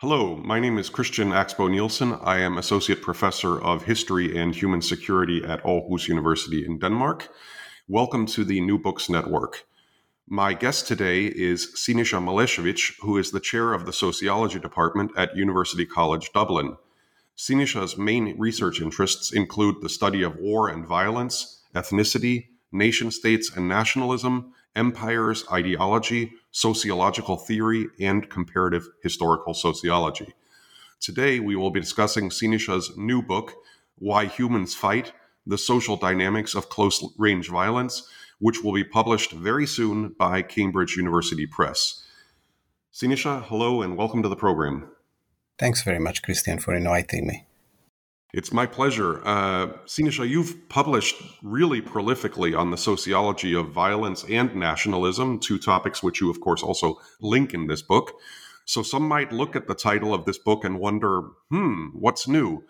Hello, my name is Christian Axboe Nielsen. I am Associate Professor of History and Human Security at Aarhus University in Denmark. Welcome to the New Books Network. My guest today is Siniša Malešević, who is the chair of the Sociology Department at University College Dublin. Siniša's main research interests include the study of war and violence, ethnicity, nation states and nationalism, empires, ideology, sociological theory, and comparative historical sociology. Today, we will be discussing Siniša's new book, Why Humans Fight The Social Dynamics of Close Range Violence, which will be published very soon by Cambridge University Press. Siniša, hello and welcome to the program. Thanks very much, Christian, for inviting me. It's my pleasure. Uh, Siniša, you've published really prolifically on the sociology of violence and nationalism, two topics which you, of course, also link in this book. So some might look at the title of this book and wonder, hmm, what's new?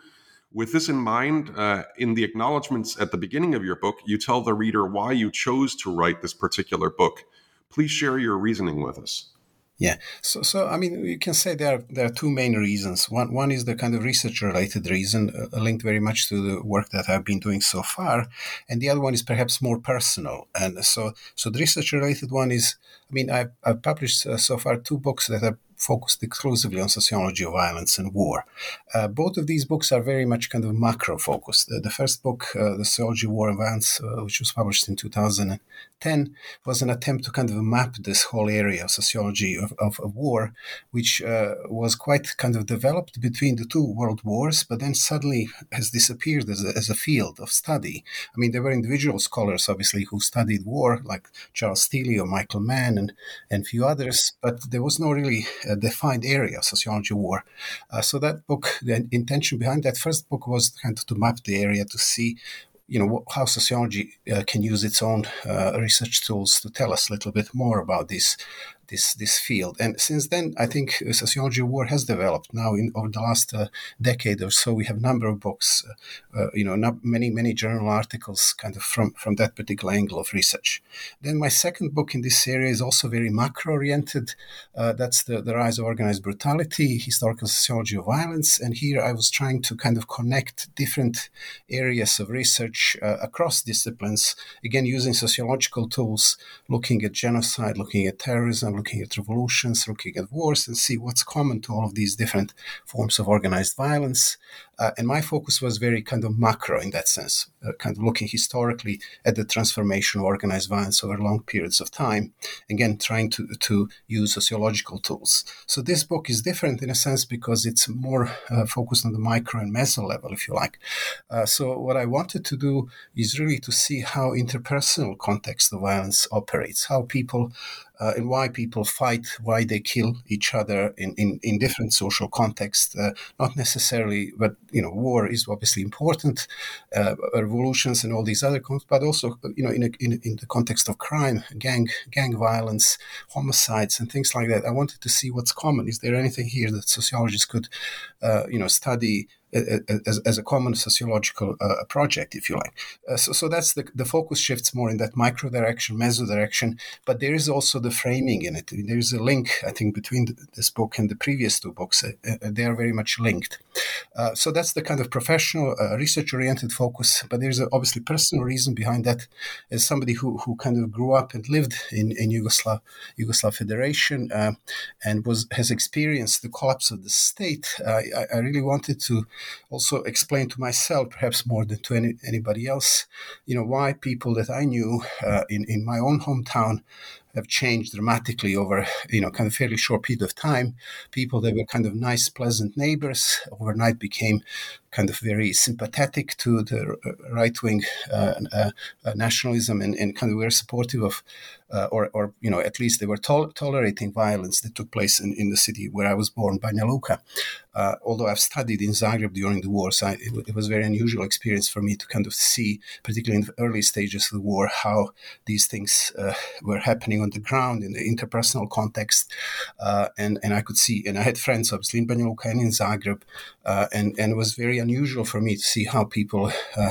With this in mind, uh, in the acknowledgments at the beginning of your book, you tell the reader why you chose to write this particular book. Please share your reasoning with us. Yeah. So, so I mean, you can say there are, there are two main reasons. One, one is the kind of research related reason uh, linked very much to the work that I've been doing so far. And the other one is perhaps more personal. And so, so the research related one is, I mean, I've, I've published uh, so far two books that are focused exclusively on sociology of violence and war. Uh, both of these books are very much kind of macro focused. The, the first book, uh, The Sociology of War and Violence, uh, which was published in 2010, was an attempt to kind of map this whole area of sociology of, of, of war, which uh, was quite kind of developed between the two world wars, but then suddenly has disappeared as a, as a field of study. I mean, there were individual scholars, obviously, who studied war, like Charles Tilly or Michael Mann and, and few others, but there was no really a defined area, of sociology war. Uh, so that book, the intention behind that first book was kind of to map the area to see you know how sociology uh, can use its own uh, research tools to tell us a little bit more about this this this field. And since then, I think uh, sociology of war has developed. Now, in over the last uh, decade or so, we have a number of books, uh, uh, you know, many many journal articles, kind of from from that particular angle of research. Then my second book in this series is also very macro oriented. Uh, that's the the rise of organized brutality, historical sociology of violence. And here I was trying to kind of connect different areas of research uh, across disciplines, again using sociological tools, looking at genocide, looking at terrorism looking at revolutions, looking at wars, and see what's common to all of these different forms of organized violence. Uh, and my focus was very kind of macro in that sense, uh, kind of looking historically at the transformation of organized violence over long periods of time. Again, trying to, to use sociological tools. So this book is different in a sense because it's more uh, focused on the micro and meso level, if you like. Uh, so what I wanted to do is really to see how interpersonal context of violence operates, how people uh, and why people fight, why they kill each other in, in, in different social contexts, uh, not necessarily, but you know, war is obviously important, uh, revolutions and all these other, but also, you know, in, a, in, in the context of crime, gang, gang violence, homicides, and things like that. I wanted to see what's common. Is there anything here that sociologists could, uh, you know, study as, as a common sociological uh, project, if you like. Uh, so, so that's the, the focus shifts more in that micro direction, meso direction, but there is also the framing in it. There is a link, I think, between this book and the previous two books. Uh, uh, they are very much linked. Uh, so that's the kind of professional, uh, research-oriented focus. But there's a, obviously personal reason behind that. As somebody who, who kind of grew up and lived in in Yugoslav Yugoslav Federation and was has experienced the collapse of the state, I, I, really wanted to also explain to myself, perhaps more than to any, anybody else, you know, why people that I knew uh, in in my own hometown have changed dramatically over you know kind of fairly short period of time. People that were kind of nice, pleasant neighbors overnight became kind of very sympathetic to the right wing uh, uh, uh, nationalism and, and, kind of were supportive of, uh, or, or, you know, at least they were tol- tolerating violence that took place in, in the city where I was born, Banja Luka. Uh, although I've studied in Zagreb during the war, so I, it, it, was a very unusual experience for me to kind of see, particularly in the early stages of the war, how these things uh, were happening on the ground in the interpersonal context. and, and I could see, and I had friends obviously in Banja Luka and in Zagreb, and, and it was very unusual for me to see how people uh,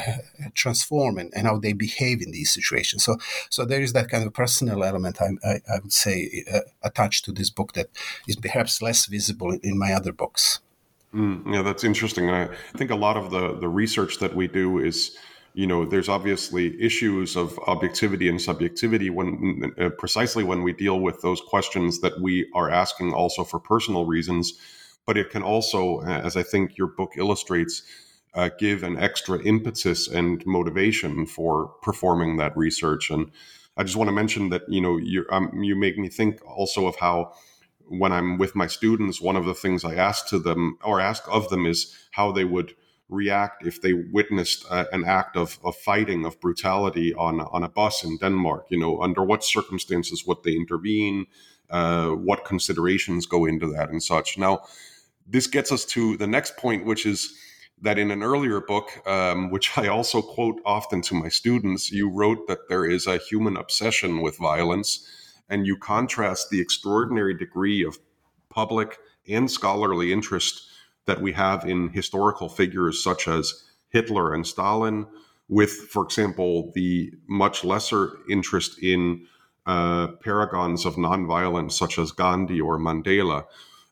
transform and, and, how they behave in these situations. So, so there is that kind of personal element, I, I, I would say, uh, attached to this book that is perhaps less visible in, in my other books. Mm, yeah, that's interesting. I think a lot of the the research that we do is you know there's obviously issues of objectivity and subjectivity when uh, precisely when we deal with those questions that we are asking also for personal reasons but it can also, as I think your book illustrates, uh, give an extra impetus and motivation for performing that research. And I just want to mention that you know you um, you make me think also of how when I'm with my students, one of the things I ask to them or ask of them is how they would react if they witnessed uh, an act of, of fighting of brutality on on a bus in Denmark. You know, under what circumstances would they intervene? Uh, what considerations go into that and such. Now, this gets us to the next point, which is that in an earlier book, um, which I also quote often to my students, you wrote that there is a human obsession with violence, and you contrast the extraordinary degree of public and scholarly interest that we have in historical figures such as Hitler and Stalin, with, for example, the much lesser interest in uh, paragons of nonviolence such as Gandhi or Mandela.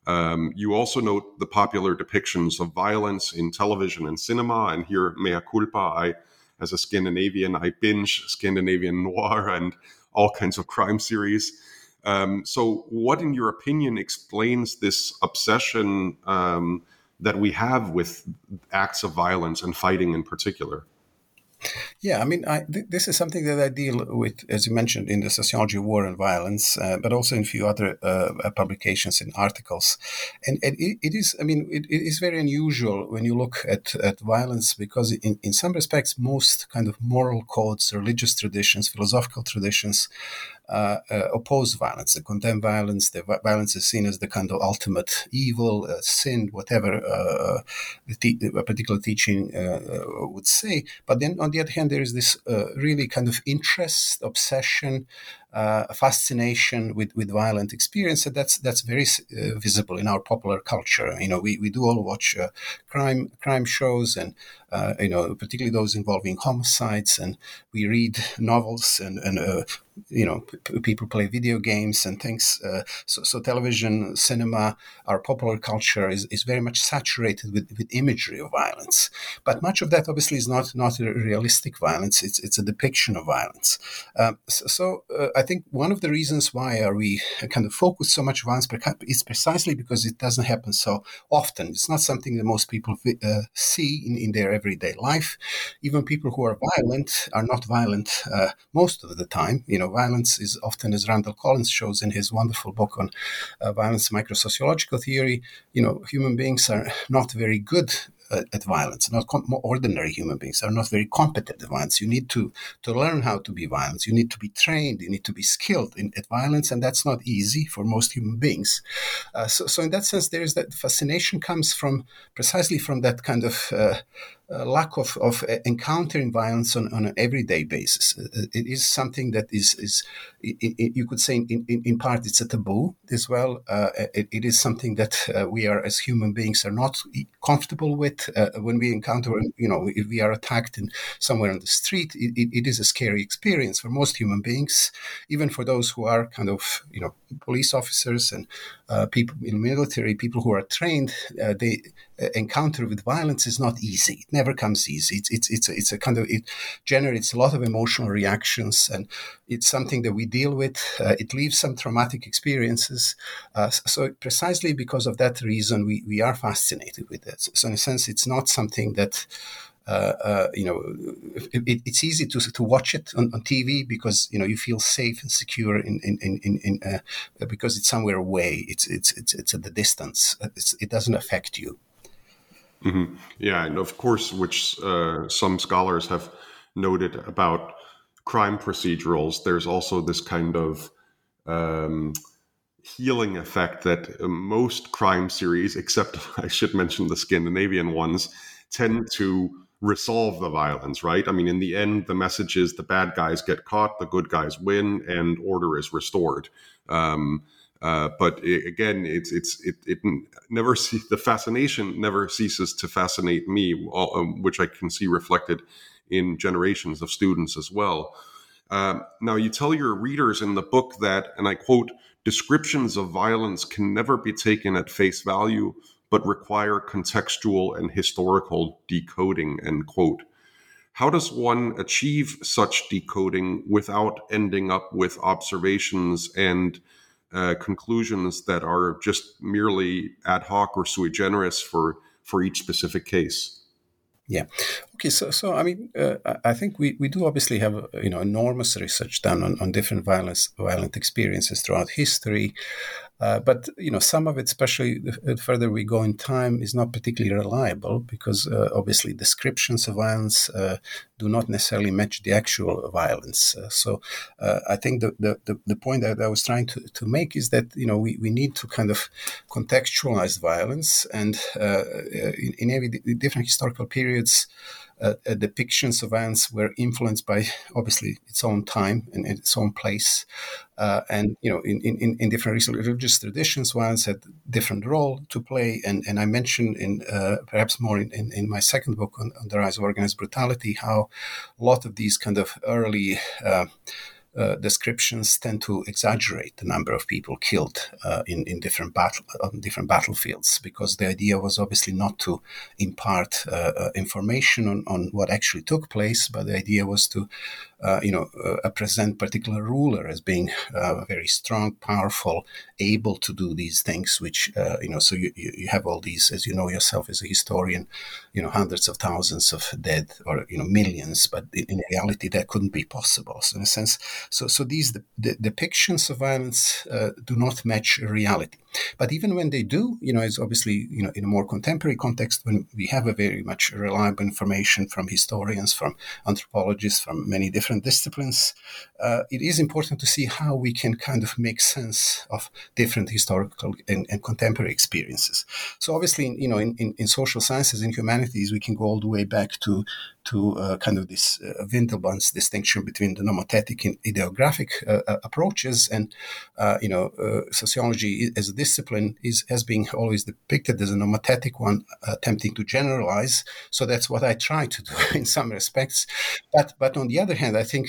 Um, you also note the popular depictions of violence in television and cinema. And here, mea culpa, I, as a Scandinavian, I binge Scandinavian noir and all kinds of crime series. Um, so, what, in your opinion, explains this obsession um, that we have with acts of violence and fighting in particular? Yeah, I mean, I, th- this is something that I deal with, as you mentioned, in the sociology of war and violence, uh, but also in a few other uh, publications and articles. And, and it, it is, I mean, it, it is very unusual when you look at, at violence because, in, in some respects, most kind of moral codes, religious traditions, philosophical traditions uh, uh, oppose violence, they condemn violence. The violence is seen as the kind of ultimate evil, uh, sin, whatever uh, te- a particular teaching uh, would say. But then, on the other hand, there is this really kind of interest, obsession, uh, fascination with, with violent experience, and that's that's very uh, visible in our popular culture. You know, we, we do all watch uh, crime crime shows, and uh, you know, particularly those involving homicides, and we read novels, and and uh, you know, p- people play video games and things. Uh, so, so television, cinema, our popular culture is, is very much saturated with, with imagery of violence. But much of that obviously is not not realistic violence. It's it's a depiction of violence. Um, so, so I think one of the reasons why are we kind of focus so much on violence is precisely because it doesn't happen so often. It's not something that most people uh, see in, in their everyday life. Even people who are violent are not violent uh, most of the time. You know, violence is often, as Randall Collins shows in his wonderful book on uh, violence microsociological theory, you know, human beings are not very good at violence. Not com- ordinary human beings are not very competent at violence. You need to to learn how to be violent. You need to be trained. You need to be skilled in at violence, and that's not easy for most human beings. Uh, so, so in that sense, there is that fascination comes from precisely from that kind of uh, uh, lack of, of uh, encountering violence on, on an everyday basis. Uh, it is something that is, is you could say, in, in, in, part, it's a taboo as well. Uh, it, it is something that uh, we are, as human beings, are not comfortable with. Uh, when we encounter, you know, if we are attacked in somewhere on the street, it is a scary experience for most human beings, even for those who are kind of, you know, police officers and people in military, people who are trained. they encounter with violence is not easy. It never comes easy. It's it's it's a, it's a kind of it generates a lot of emotional reactions, and it's something that we deal with. Uh, it leaves some traumatic experiences. Uh, so precisely because of that reason, we we are fascinated with it. So in a sense, it's not something that. Uh, uh, you know, it, it's easy to to watch it on, on, TV because you know you feel safe and secure in in in, in, uh, because it's somewhere away. It's it's it's, it's at the distance. It's, it doesn't affect you. Mm-hmm. Yeah, and of course, which uh, some scholars have noted about crime procedurals, there's also this kind of um, healing effect that most crime series, except I should mention the Scandinavian ones, tend to resolve the violence, right? I mean, in the end, the message is the bad guys get caught, the good guys win, and order is restored. Um, uh, but it, again, it's it's it, it never see, the fascination never ceases to fascinate me, um, which I can see reflected in generations of students as well. Uh, now, you tell your readers in the book that, and I quote, descriptions of violence can never be taken at face value, but require contextual and historical decoding, end quote. How does one achieve such decoding without ending up with observations and uh, conclusions that are just merely ad hoc or sui generis for for each specific case. Yeah. Okay. So, so I mean, uh, I think we, we do obviously have you know enormous research done on, on different violence violent experiences throughout history, uh, but you know, some of it, especially the further we go in time, is not particularly reliable because uh, obviously descriptions of violence uh, do not necessarily match the actual violence. Uh, so uh, I think the, the, the, point that I was trying to, to make is that you know we, we need to kind of contextualize violence and in, in every different historical periods uh, uh, depictions of ants were influenced by obviously its own time and its own place. Uh, and you know, in, in, in different religious traditions, ants had different role to play. And, and I mentioned in uh, perhaps more in, in, in, my second book on, on, the rise of organized brutality how a lot of these kind of early uh, descriptions tend to exaggerate the number of people killed uh, in, in different battle on different battlefields because the idea was obviously not to impart uh, uh information on, on what actually took place, but the idea was to uh, you know, uh, present particular ruler as being uh, very strong, powerful, able to do these things. Which uh, you know, so you, you have all these, as you know yourself as a historian, you know, hundreds of thousands of dead or you know millions, but in, in reality that couldn't be possible. So in a sense, so so these the, depictions of violence uh, do not match reality. But even when they do, you know, it's obviously, you know, in a more contemporary context, when we have a very much reliable information from historians, from anthropologists, from many different disciplines, uh, it is important to see how we can kind of make sense of different historical and, and contemporary experiences. So obviously, you know, in, in, in, social sciences and humanities, we can go all the way back to to uh, kind of this uh, distinction between the nomothetic and idiographic uh, uh approaches, and uh, you know, uh, sociology as a discipline is has been always depicted as a nomothetic one, attempting to generalize. So that's what I try to do in some respects. But but on the other hand, I think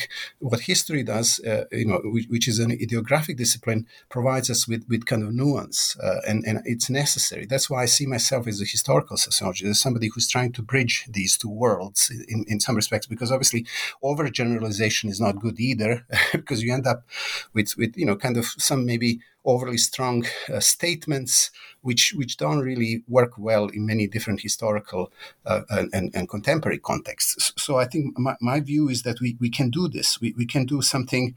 what history does, uh, you know, which, which, is an idiographic discipline, provides us with with kind of nuance, uh, and and it's necessary. That's why I see myself as a historical sociologist, as somebody who's trying to bridge these two worlds in, in some respects because obviously overgeneralization is not good either because you end up with with you know kind of some maybe overly strong uh, statements, which which don't really work well in many different historical uh, and, and contemporary contexts. So I think my, my view is that we, we can do this. We, we can do something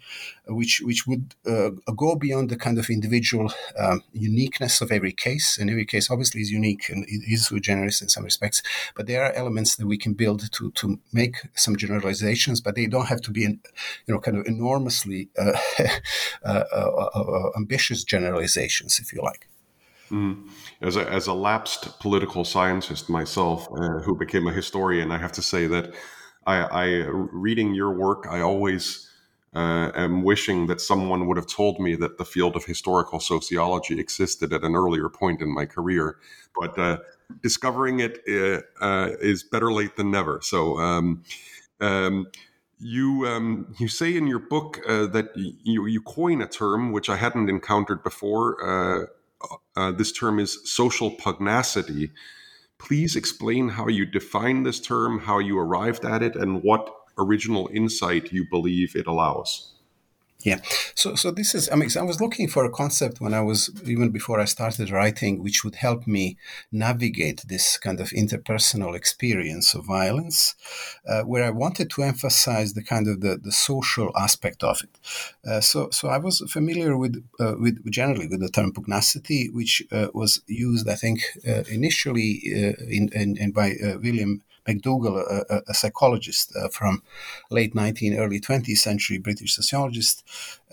which which would uh, go beyond the kind of individual um, uniqueness of every case. And every case obviously is unique and is sui generis in some respects. But there are elements that we can build to to make some generalizations, but they don't have to be, you know, kind of enormously uh, uh, uh, ambitious generalizations, if you like. Mm. As, a, as a lapsed political scientist myself, uh, who became a historian, I have to say that I, I reading your work, I always uh, am wishing that someone would have told me that the field of historical sociology existed at an earlier point in my career. But uh, discovering it uh, uh is better late than never. So. Um, um, you um, you say in your book uh, that you you coin a term which I hadn't encountered before. Uh, this term is social pugnacity. Please explain how you define this term, how you arrived at it, and what original insight you believe it allows. Yeah. So, so this is, I mean, I was looking for a concept when I was, even before I started writing, which would help me navigate this kind of interpersonal experience of violence, uh, where I wanted to emphasize the kind of the, the social aspect of it. Uh, so, so I was familiar with, uh, with generally with the term pugnacity, which uh, was used, I think, uh, initially uh, in, in, in, by William McDougall, a, a psychologist uh, from late 19th, early 20th century British sociologist,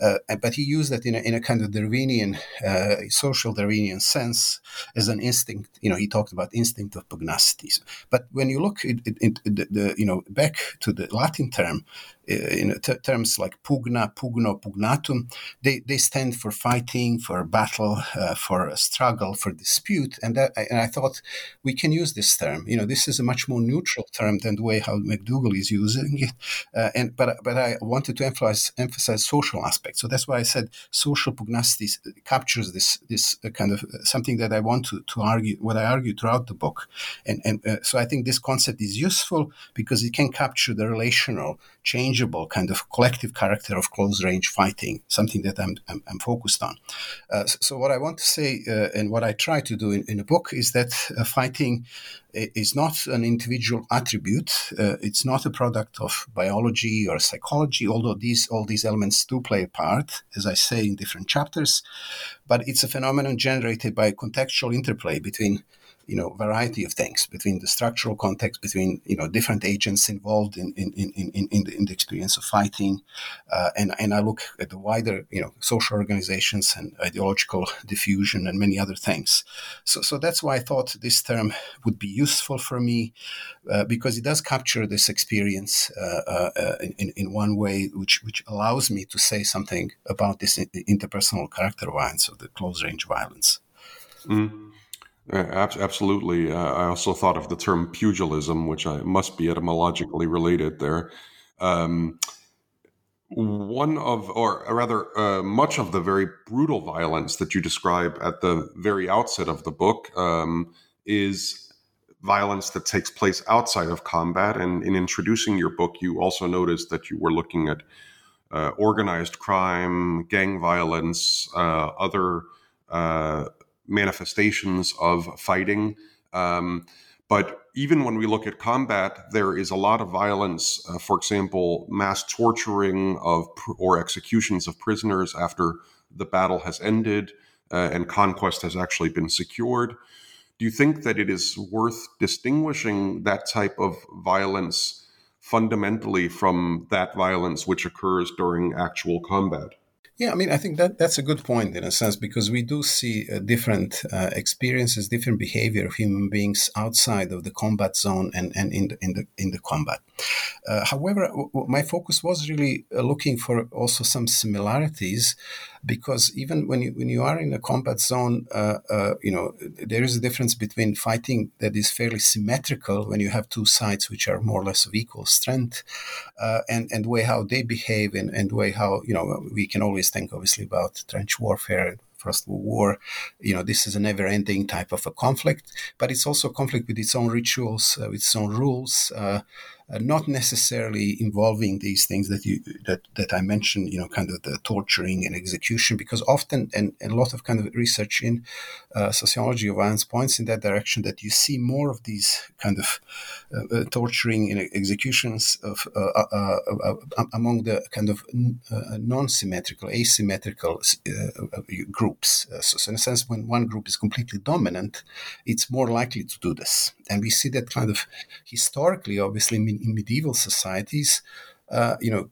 uh, but he used that in a, in a kind of Darwinian, uh, social Darwinian sense as an instinct. You know, he talked about instinct of pugnacity. But when you look at, the, the, you know, back to the Latin term, uh, in t- terms like pugna, pugno, pugnatum, they, they stand for fighting, for battle, uh, for struggle, for dispute. And, that, and I thought we can use this term. You know, this is a much more neutral term than the way how McDougall is using it. Uh, and but but I wanted to emphasize emphasize social aspects. So that's why I said social pugnacity captures this this uh, kind of uh, something that I want to, to argue, what I argue throughout the book. And and uh, so I think this concept is useful because it can capture the relational changeable kind of collective character of close range fighting, something that I'm, I'm, I'm focused on. Uh, so, what I want to say uh, and what I try to do in, in a book is that uh, fighting is not an individual attribute. Uh, it's not a product of biology or psychology, although these all these elements do play a part, as I say in different chapters. But it's a phenomenon generated by contextual interplay between you know variety of things between the structural context between you know different agents involved in in, in, in, in, the, in the experience of fighting. Uh, and and I look at the wider you know social organizations and ideological diffusion and many other things. So so that's why I thought this term would be useful for me uh, because it does capture this experience uh, uh in, in one way which which allows me to say something about this interpersonal character violence of the close range violence. Mm. Absolutely. Uh, I also thought of the term pugilism, which I, must be etymologically related there. Um, one of, or rather, uh, much of the very brutal violence that you describe at the very outset of the book um, is violence that takes place outside of combat. And in introducing your book, you also noticed that you were looking at uh, organized crime, gang violence, uh, other uh, manifestations of fighting. Um, but even when we look at combat, there is a lot of violence. Uh, for example, mass torturing of or executions of prisoners after the battle has ended uh, and conquest has actually been secured. Do you think that it is worth distinguishing that type of violence fundamentally from that violence which occurs during actual combat? Yeah, I mean, I think that that's a good point in a sense because we do see uh, different uh, experiences, different behavior of human beings outside of the combat zone and, and in the in the in the combat. Uh, however, w- my focus was really uh, looking for also some similarities because even when you when you are in a combat zone, uh, uh, you know there is a difference between fighting that is fairly symmetrical when you have two sides which are more or less of equal strength, and and way how they behave and and way how you know we can always think obviously about trench warfare First World War. You know, this is a never-ending type of a conflict, but it's also a conflict with its own rituals, uh, with its own rules. Uh, uh, not necessarily involving these things that you that, that I mentioned, you know, kind of the torturing and execution, because often and, and a lot of kind of research in uh, sociology of violence points in that direction that you see more of these kind of uh, uh torturing and executions of uh, uh, among the kind of non-symmetrical, asymmetrical groups. So, in a sense, when one group is completely dominant, it's more likely to do this, and we see that kind of historically, obviously in medieval societies, uh, you know,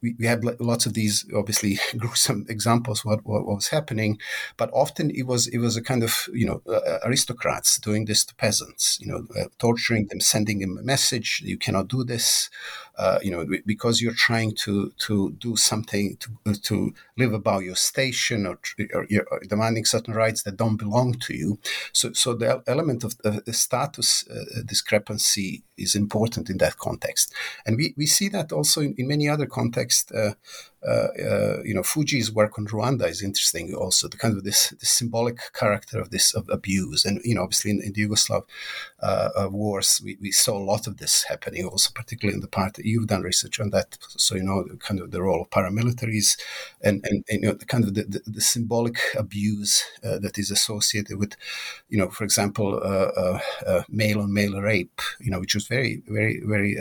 we, we had lots of these obviously gruesome examples what, what, was happening, but often it was it was a kind of you know uh, aristocrats doing this to peasants, you know, uh, torturing them, sending them a message: you cannot do this, uh, you know, because you're trying to to do something to to live above your station or, or you're demanding certain rights that don't belong to you. So so the element of the status uh, discrepancy is important in that context, and we we see that also in, in many other contexts. Uh, Uh, uh, you know, Fujii's work on Rwanda is interesting. Also, the kind of this, this symbolic character of this of abuse, and you know, obviously in, in the Yugoslav uh, uh, wars, we, we saw a lot of this happening. Also, particularly in the part that you've done research on that, so you know, kind of the role of paramilitaries, and and, and you know, the kind of the, the, the symbolic abuse uh, that is associated with, you know, for example, uh, male on male rape, you know, which was very very very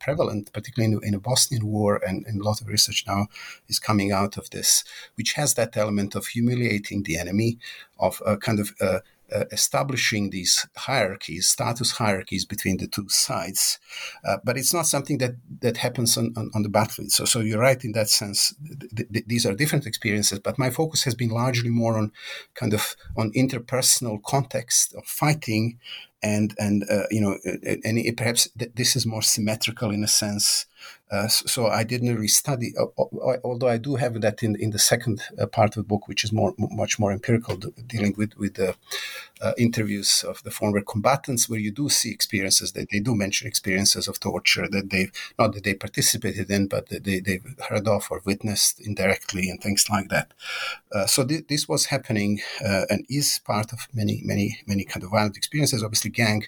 prevalent, particularly in, in the Bosnian war, and, and a lot of research now is coming out of this, which has that element of humiliating the enemy, of a kind of uh, uh, establishing these hierarchies, status hierarchies between the two sides. Uh, but it's not something that, that happens on, on, on, the battlefield. So, so you're right in that sense. Th- th- these are different experiences, but my focus has been largely more on kind of on interpersonal context of fighting and and uh, you know and perhaps th- this is more symmetrical in a sense uh, so, I didn't really study, although I do have that in, in the second uh, part of the book, which is more much more empirical, dealing with with the uh, interviews of the former combatants, where you do see experiences that they do mention experiences of torture that they not that they participated in, but that they they've heard of or witnessed indirectly and things like that. Uh, so th- this was happening uh, and is part of many many many kind of violent experiences. Obviously, gang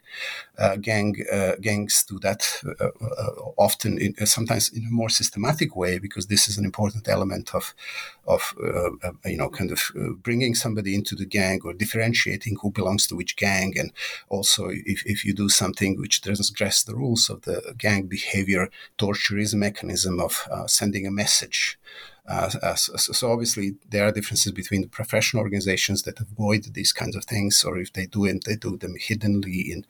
gang gangs do that often in some sometimes in a more systematic way, because this is an important element of, of uh, uh, you know, kind of uh, bringing somebody into the gang or differentiating who belongs to which gang, and also if, if you do something which transgress the rules of the gang behavior, torture is a mechanism of uh, sending a message uh, uh so obviously there are differences between the professional organizations that avoid these kinds of things, or if they do it, they do them hiddenly in,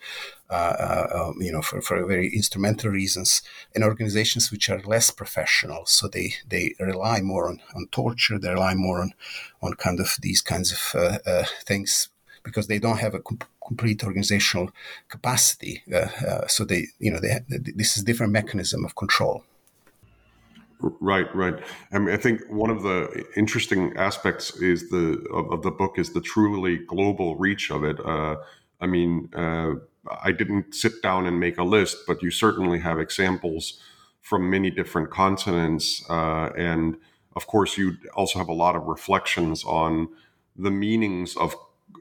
uh, uh, um, you know, for, for very instrumental reasons, and organizations which are less professional, so they they rely more on, on torture, they rely more on on kind of these kinds of uh, uh, things because they don't have a com- complete organizational capacity. so they, you know, they, this is different mechanism of control. Right, right. I mean, I think one of the interesting aspects is the of, of the book is the truly global reach of it. Uh, I mean, uh, I didn't sit down and make a list, but you certainly have examples from many different continents, uh, and of course, you also have a lot of reflections on the meanings of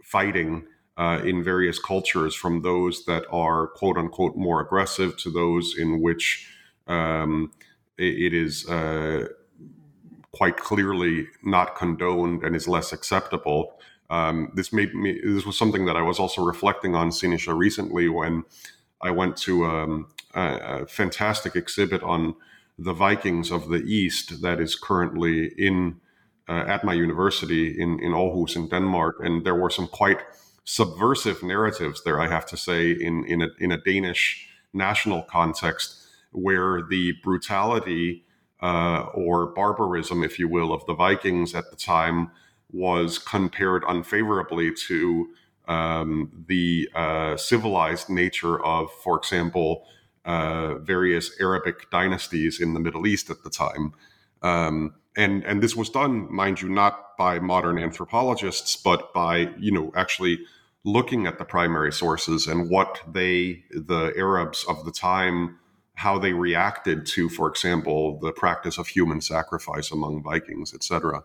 fighting uh, in various cultures, from those that are quote unquote more aggressive to those in which um, it is uh, quite clearly not condoned and is less acceptable. Um, this made me. This was something that I was also reflecting on, Siniša, recently when I went to um, a, a, fantastic exhibit on the Vikings of the East that is currently in uh, at my university in in Aarhus in Denmark, and there were some quite subversive narratives there. I have to say, in in a in a Danish national context where the brutality uh, or barbarism, if you will, of the Vikings at the time was compared unfavorably to um, the uh, civilized nature of, for example, uh, various Arabic dynasties in the Middle East at the time. Um, and and this was done, mind you, not by modern anthropologists, but by you know actually looking at the primary sources and what they, the Arabs of the time, how they reacted to, for example, the practice of human sacrifice among Vikings, etc.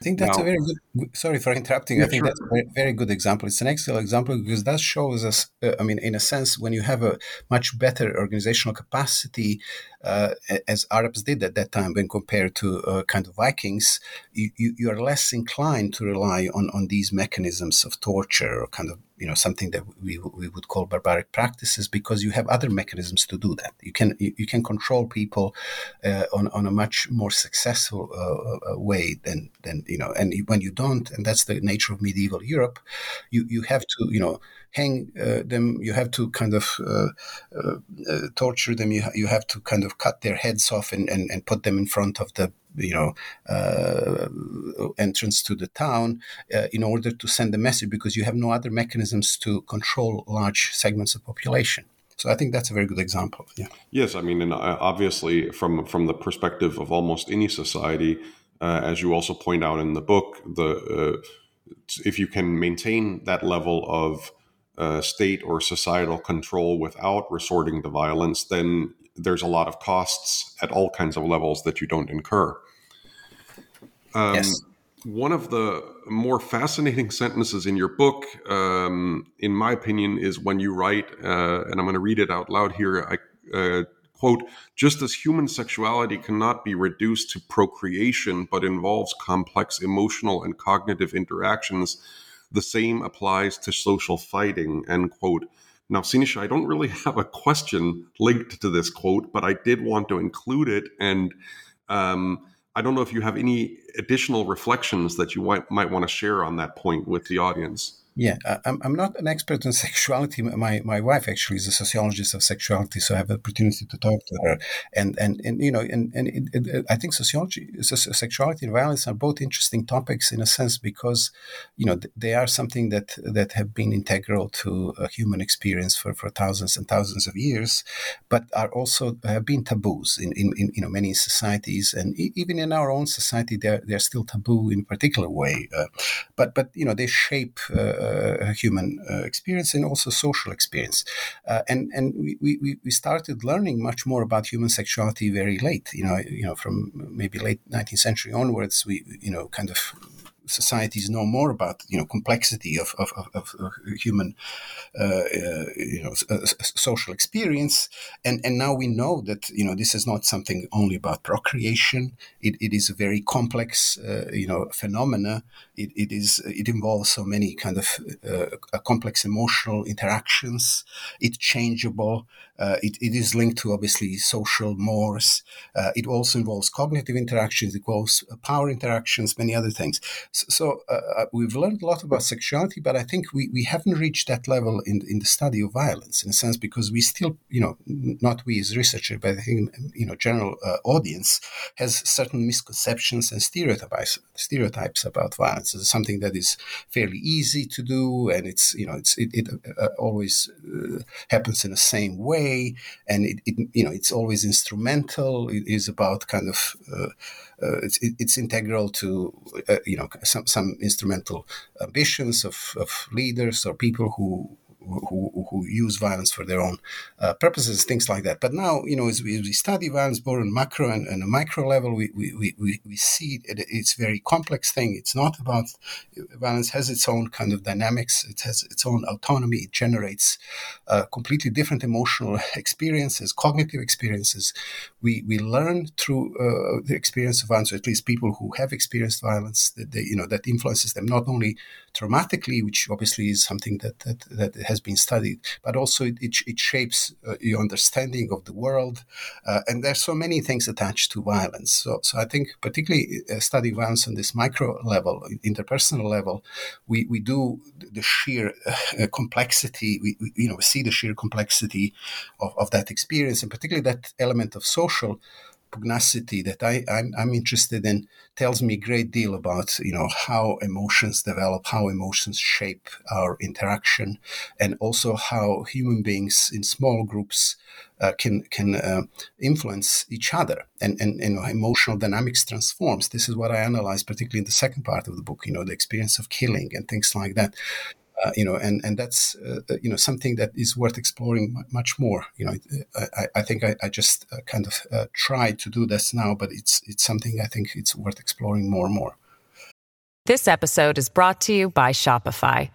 I think that's now, a very good. Sorry for interrupting. Yeah, I think sure. that's a very, good example. It's an excellent example because that shows us. Uh, I mean, in a sense, when you have a much better organizational capacity, uh, as Arabs did at that time, when compared to uh, kind of Vikings, you, you, you, are less inclined to rely on on these mechanisms of torture or kind of you know something that we, we would call barbaric practices because you have other mechanisms to do that. You can you, can control people uh, on on a much more successful uh, uh way than than you know. And when you don't, and that's the nature of medieval Europe, you you have to you know hang uh, them. You have to kind of uh, uh, uh, torture them. You, you have to kind of cut their heads off and, and, and put them in front of the you know uh, entrance to the town uh, in order to send a message because you have no other mechanisms to control large segments of population. So I think that's a very good example. Yeah. Yes, I mean, and obviously from from the perspective of almost any society, as you also point out in the book, the if you can maintain that level of uh, state or societal control without resorting to violence, then there's a lot of costs at all kinds of levels that you don't incur. Um, yes. One of the more fascinating sentences in your book, um, in my opinion, is when you write, uh, and I'm going to read it out loud here. I uh, quote, just as human sexuality cannot be reduced to procreation, but involves complex emotional and cognitive interactions the same applies to social fighting, end quote. Now, Siniša, I don't really have a question linked to this quote, but I did want to include it. And um, I don't know if you have any additional reflections that you might, might want to share on that point with the audience. Yeah, I'm, I'm not an expert on sexuality. My my wife actually is a sociologist of sexuality, so I have the opportunity to talk to her. And and, and you know, and, and it, it, I think sociology, sexuality and violence are both interesting topics in a sense because, you know, they are something that that have been integral to human experience for, for thousands and thousands of years, but are also have been taboos in, in, in you know many societies, and even in our own society, they're they're still taboo in a particular way. Uh, but but you know they shape. Uh, human uh, experience and also social experience. Uh, and and we, we, we started learning much more about human sexuality very late. You know, you know, from maybe late 19th century onwards, we you know kind of societies know more about you know complexity of of, of, of human uh, uh, you know uh, social experience. And and now we know that you know this is not something only about procreation. It, it is a very complex uh, you know phenomena. It, it is it involves so many kind of uh, complex emotional interactions. It's changeable uh, it, it is linked to obviously social mores. Uh, it also involves cognitive interactions, it involves power interactions, many other things. So, so uh, uh, we've learned a lot about sexuality, but I think we, we haven't reached that level in, in the study of violence in a sense because we still, you know, not we as researchers, but I think, you know, general uh, audience has certain misconceptions and stereotypes, stereotypes about violence. It's something that is fairly easy to do and it's, you know, it's, it, it uh, always happens in the same way and it, it you know it's always instrumental. It is about kind of uh, uh, it's, it's integral to uh, you know some some instrumental ambitions of, of leaders or people who who, who use violence for their own uh, purposes, things like that. But now, you know, as we, as we study violence both on macro and, and a micro level, we, we, we, we see it, it's a very complex thing. It's not about violence has its own kind of dynamics. It has its own autonomy. It generates uh, completely different emotional experiences, cognitive experiences. We, we learn through uh, the experience of violence, or at least people who have experienced violence, that they, you know, that influences them not only traumatically, which obviously is something that, that, that has been studied, but also it, it, it shapes uh, your understanding of the world. Uh, and there's so many things attached to violence. So, so I think particularly uh, studying violence on this micro level, interpersonal level, we, we do the sheer uh, complexity, we, we, you know, see the sheer complexity of, of that experience and particularly that element of social pugnacity that I, I'm, I'm interested in tells me a great deal about you know how emotions develop, how emotions shape our interaction, and also how human beings in small groups uh, can can uh, influence each other, and, and and emotional dynamics transforms. This is what I analyze, particularly in the second part of the book. You know, the experience of killing and things like that. Uh, you know, and and that's uh, you know something that is worth exploring much more. You know, I, I think I, I just uh, kind of uh, tried to do this now, but it's it's something I think it's worth exploring more and more. This episode is brought to you by Shopify.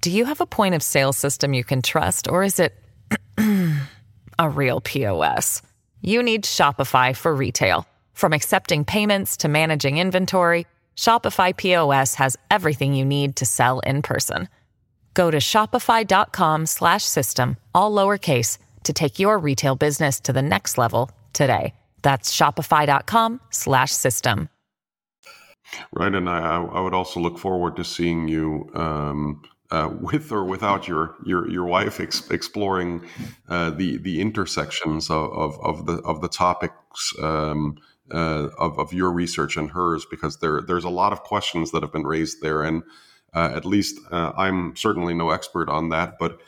Do you have a point of sale system you can trust, or is it a real POS? You need Shopify for retail, from accepting payments to managing inventory. Shopify POS has everything you need to sell in person. Go to shopify.com slash system, all lowercase, to take your retail business to the next level today. That's shopify.com slash system. Right, and I, I would also look forward to seeing you um, uh, with or without your your your wife ex- exploring uh, the the intersections of, of, of, the of the topics um, uh, of, of your research and hers, because there there's a lot of questions that have been raised there, and uh, at least uh, I'm certainly no expert on that, but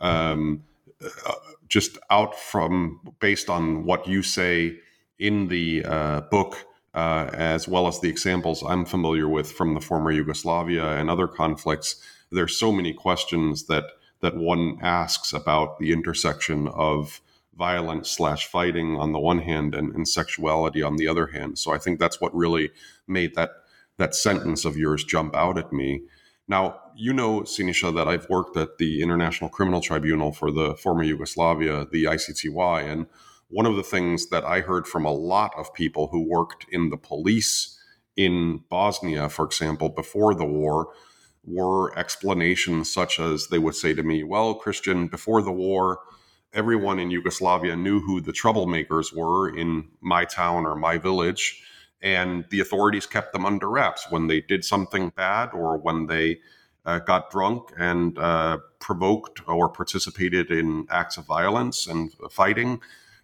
um, uh, just out from based on what you say in the uh, book, uh, as well as the examples I'm familiar with from the former Yugoslavia and other conflicts, there's so many questions that that one asks about the intersection of violence slash fighting on the one hand and, and sexuality on the other hand. So I think that's what really made that that sentence of yours jump out at me. Now, you know, Siniša, that I've worked at the International Criminal Tribunal for the former Yugoslavia, the ICTY. And one of the things that I heard from a lot of people who worked in the police in Bosnia, for example, before the war, were explanations such as they would say to me, Well, Christian, before the war, everyone in Yugoslavia knew who the troublemakers were in my town or my village and the authorities kept them under wraps when they did something bad or when they uh, got drunk and uh, provoked or participated in acts of violence and fighting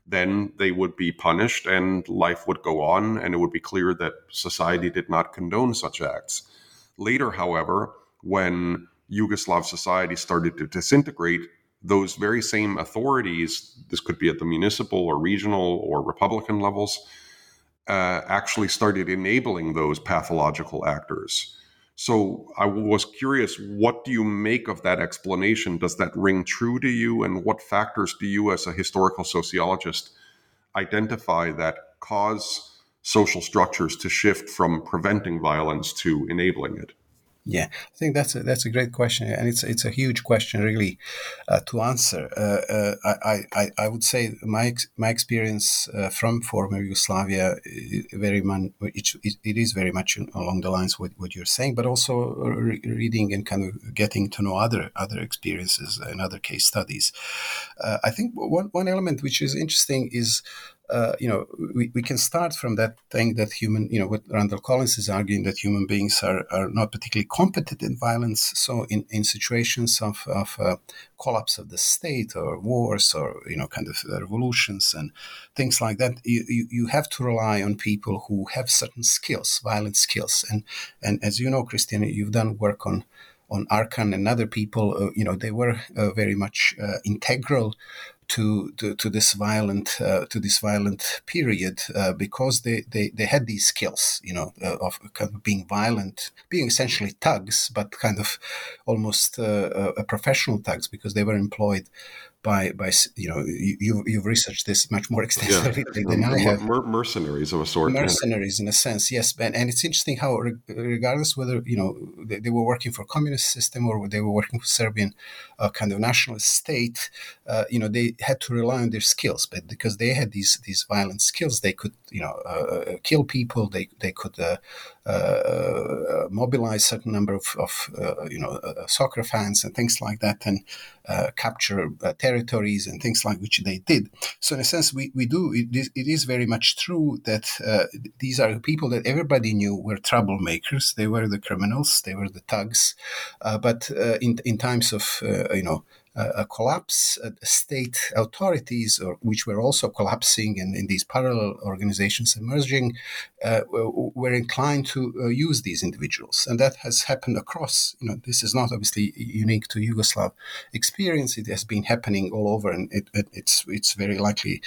then they would be punished and life would go on and it would be clear that society did not condone such acts. Later however when yugoslav society started to disintegrate those very same authorities this could be at the municipal or regional or republican levels uh, actually started enabling those pathological actors. So I was curious, what do you make of that explanation? Does that ring true to you? And what factors do you, as a historical sociologist, identify that cause social structures to shift from preventing violence to enabling it? Yeah, I think that's a, that's a great question, and it's it's a huge question really uh, to answer. Uh, uh, I, I I would say my ex- my experience uh, from former Yugoslavia very man it, it is very much along the lines with what you're saying, but also re- reading and kind of getting to know other other experiences and other case studies. Uh, I think one one element which is interesting is uh, you know, we, we can start from that thing that human, you know, what Randall Collins is arguing that human beings are, are not particularly competent in violence. So in, in situations of, of uh, collapse of the state or wars or, you know, kind of revolutions and things like that, you, you, you have to rely on people who have certain skills, violent skills. And, and as you know, Christian, you've done work on on Arkan and other people, uh, you know, they were uh, very much uh, integral to, to, this violent uh, to this violent period uh, because they, they, they had these skills, you know, uh, of kind of being violent, being essentially thugs, but kind of almost uh, uh, a professional thugs because they were employed by by you know you you've researched this much more extensively yeah. than I have. Mer- mercenaries of a sort. Mercenaries, in a sense, yes. And, and it's interesting how, regardless whether you know they, they, were working for communist system or they were working for Serbian uh, kind of nationalist state, uh, you know, they had to rely on their skills, but because they had these these violent skills, they could you know uh, kill people. They they could uh, uh, mobilize certain number of, of uh, you know soccer fans and things like that, and capture territories and things like which they did. So in a sense, we, we do it is, it is very much true that uh, these are people that everybody knew were troublemakers. They were the criminals. They were the thugs. Uh, but uh, in in times of uh, you know a collapse, state authorities, or, which were also collapsing and in these parallel organizations emerging, uh, were inclined to uh, use these individuals. And that has happened across, you know, this is not obviously unique to Yugoslav experience. It has been happening all over, and it, it, it's, it's very likely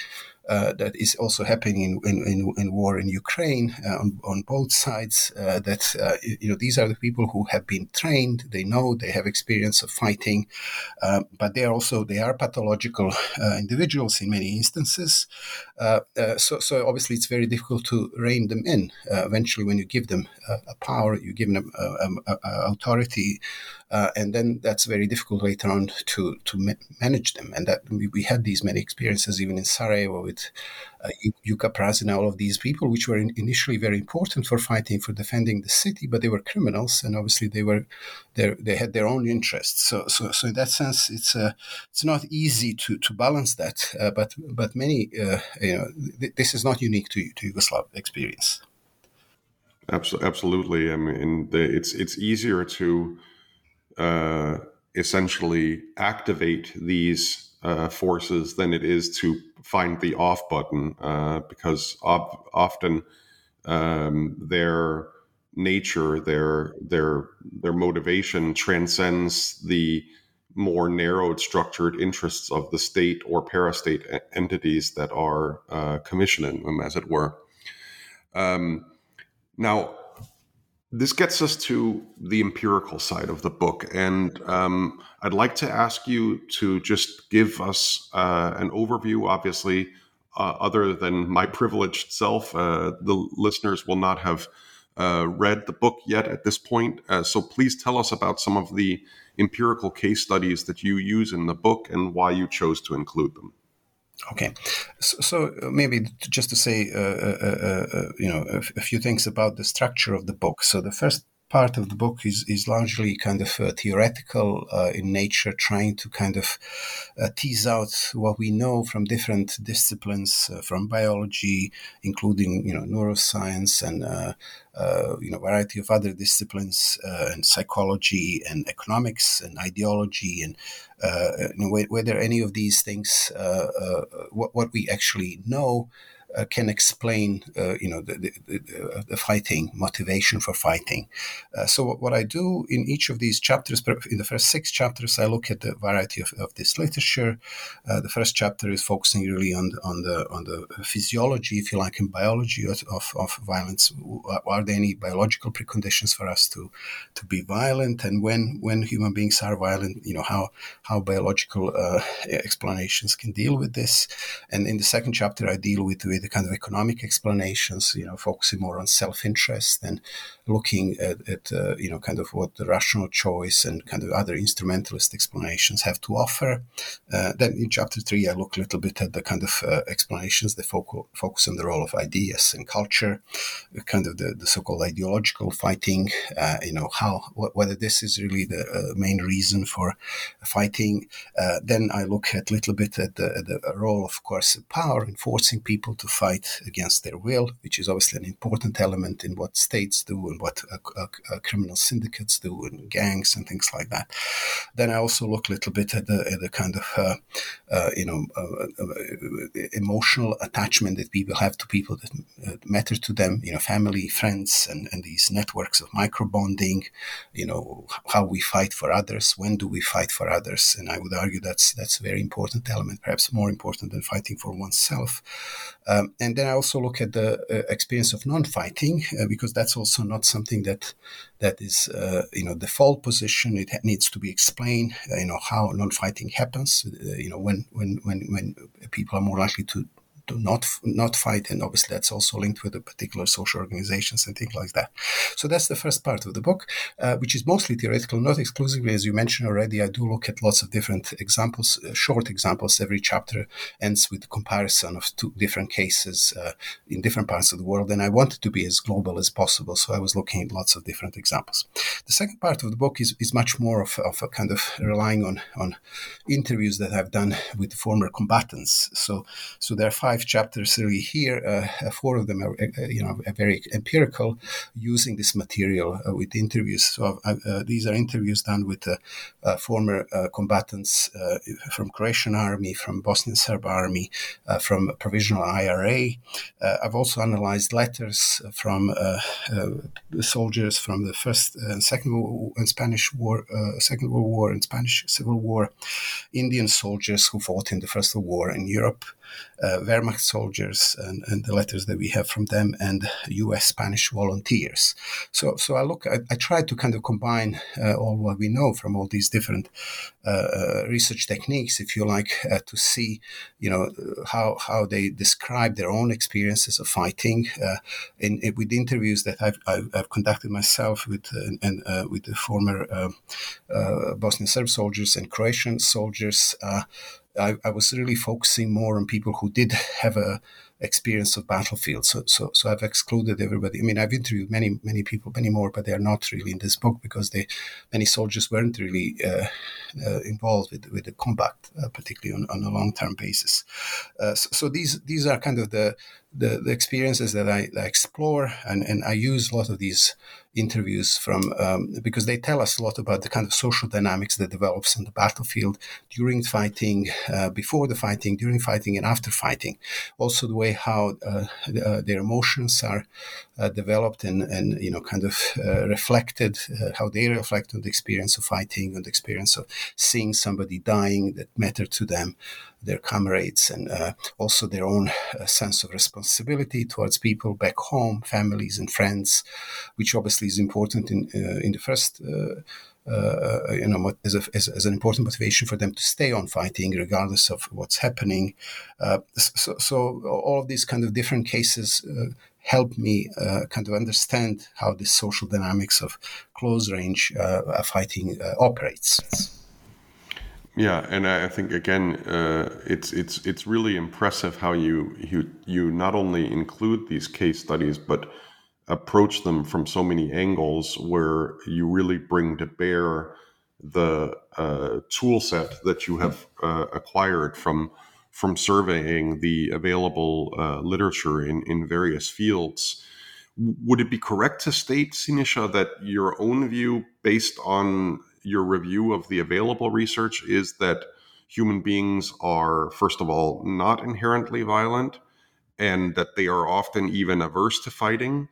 that is also happening in, in, in, war in Ukraine uh, on, on both sides. Uh, that uh, you know these are the people who have been trained, they know, they have experience of fighting, uh, but they are also they are pathological uh, individuals in many instances. so so obviously it's very difficult to rein them in. eventually, when you give them a power, you give them authority uh, and then that's very difficult later on to to ma- manage them. And that we, we had these many experiences even in Sarajevo with uh, Juka Prazina, all of these people, which were in, initially very important for fighting for defending the city, but they were criminals, and obviously they were they had their own interests. So so so in that sense, it's uh, it's not easy to to balance that. Uh, but but many uh, you know th- this is not unique to to Yugoslav experience. Absolutely, I mean, it's it's easier to uh, essentially activate these uh, forces than it is to find the off button uh, because op- often um, their nature, their their their motivation transcends the more narrowed structured interests of the state or parastate entities that are uh, commissioning them, as it were. Um, now, this gets us to the empirical side of the book, and um, I'd like to ask you to just give us uh, an overview. Obviously, uh, other than my privileged self, uh, the listeners will not have uh, read the book yet at this point. Uh, so please tell us about some of the empirical case studies that you use in the book and why you chose to include them. Okay, so, so, uh, maybe just to say, uh, uh, uh, you know, a, few things about the structure of the book. So the first part of the book is, is largely kind of uh, theoretical uh, in nature, trying to kind of uh, tease out what we know from different disciplines, uh, from biology, including you know neuroscience and uh, uh, you know variety of other disciplines, and psychology and economics and ideology, and you know, whether any of these things, what, what we actually know uh, can explain, uh, you know, the, the, the, the, fighting motivation for fighting. Uh, so what I do in each of these chapters, in the first six chapters, I look at the variety of, of this literature. Uh, the first chapter is focusing really on on the on the physiology, if you like, and biology of, of, of violence. Are there any biological preconditions for us to to be violent, and when when human beings are violent, you know how how biological uh, explanations can deal with this. And in the second chapter, I deal with with the kind of economic explanations, you know, focusing more on self-interest and looking at, at uh, you know, kind of what the rational choice and kind of other instrumentalist explanations have to offer. Uh, then in chapter three, I look a little bit at the kind of uh, explanations that focus, focus on the role of ideas and culture, kind of the, the so-called ideological fighting, uh, you know, how, wh- whether this is really the uh, main reason for fighting. Uh, then I look at a little bit at the, the role of coercive power in forcing people to fight against their will, which is obviously an important element in what states do and what uh, uh, criminal syndicates do and gangs and things like that. Then I also look a little bit at the, at the kind of uh, uh you know uh, emotional attachment that people have to people that matter to them, you know, family, friends, and, and these networks of micro bonding. You know how we fight for others, when do we fight for others, and I would argue that's that's a very important element, perhaps more important than fighting for oneself. Um, and then I also look at the uh, experience of non-fighting uh, because that's also not something that that is uh, you know default position. It needs to be explained. Uh, you know how non-fighting happens. Uh, you know when when when when people are more likely to to not not fight, and obviously that's also linked with the particular social organizations and things like that. So that's the first part of the book, uh, which is mostly theoretical, not exclusively, as you mentioned already. I do look at lots of different examples, uh, short examples. Every chapter ends with a comparison of two different cases uh, in different parts of the world, and I wanted to be as global as possible. So I was looking at lots of different examples. The second part of the book is, is much more of, of a kind of relying on on interviews that I've done with former combatants. So so there are five five chapters really here. Uh, uh, four of them are, uh, uh you know, very empirical, using this material uh, with interviews. So uh, uh these are interviews done with former combatants from Croatian army, from Bosnian Serb army, from provisional IRA. I've also analyzed letters from soldiers from the first and second and Spanish war, Second World War and Spanish Civil War, Indian soldiers who fought in the First World War in Europe uh, Wehrmacht soldiers and, and, the letters that we have from them, and U.S. Spanish volunteers. So, so I look, I, I try to kind of combine uh, all what we know from all these different uh, uh, research techniques, if you like, uh, to see, you know, how how they describe their own experiences of fighting. in, in, with interviews that I've, I've, I've conducted myself with and with the former Bosnian Serb soldiers and Croatian soldiers. I, I, was really focusing more on people who did have a experience of battlefield. So, so, so I've excluded everybody. I mean, I've interviewed many, many people, many more, but they are not really in this book because they, many soldiers weren't really uh, uh, involved with, with the combat, uh, particularly on, on a long-term basis. Uh, so, so, these, these are kind of the, the, the experiences that I, I, explore, and, and I use a lot of these interviews from um, because they tell us a lot about the kind of social dynamics that develops on the battlefield during fighting, uh, before the fighting, during fighting, and after fighting. Also, the way how uh, uh, their emotions are uh, developed and, and you know kind of uh, reflected, how they reflect on the experience of fighting, on the experience of seeing somebody dying that mattered to them their comrades and uh, also their own uh, sense of responsibility towards people back home, families and friends, which obviously is important in uh, in the first. Uh, uh, you know, as, a, as, as, an important motivation for them to stay on fighting, regardless of what's happening. Uh, so, so, all of these kind of different cases help me uh, kind of understand how the social dynamics of close range uh, fighting uh, operates. Yeah, and I think again, uh, it's it's it's really impressive how you you you not only include these case studies, but approach them from so many angles, where you really bring to bear the uh, tool set that you have uh, acquired from from surveying the available uh, literature in in various fields. Would it be correct to state, Siniša, that your own view, based on your review of the available research is that human beings are, first of all, not inherently violent, and that they are often even averse to fighting,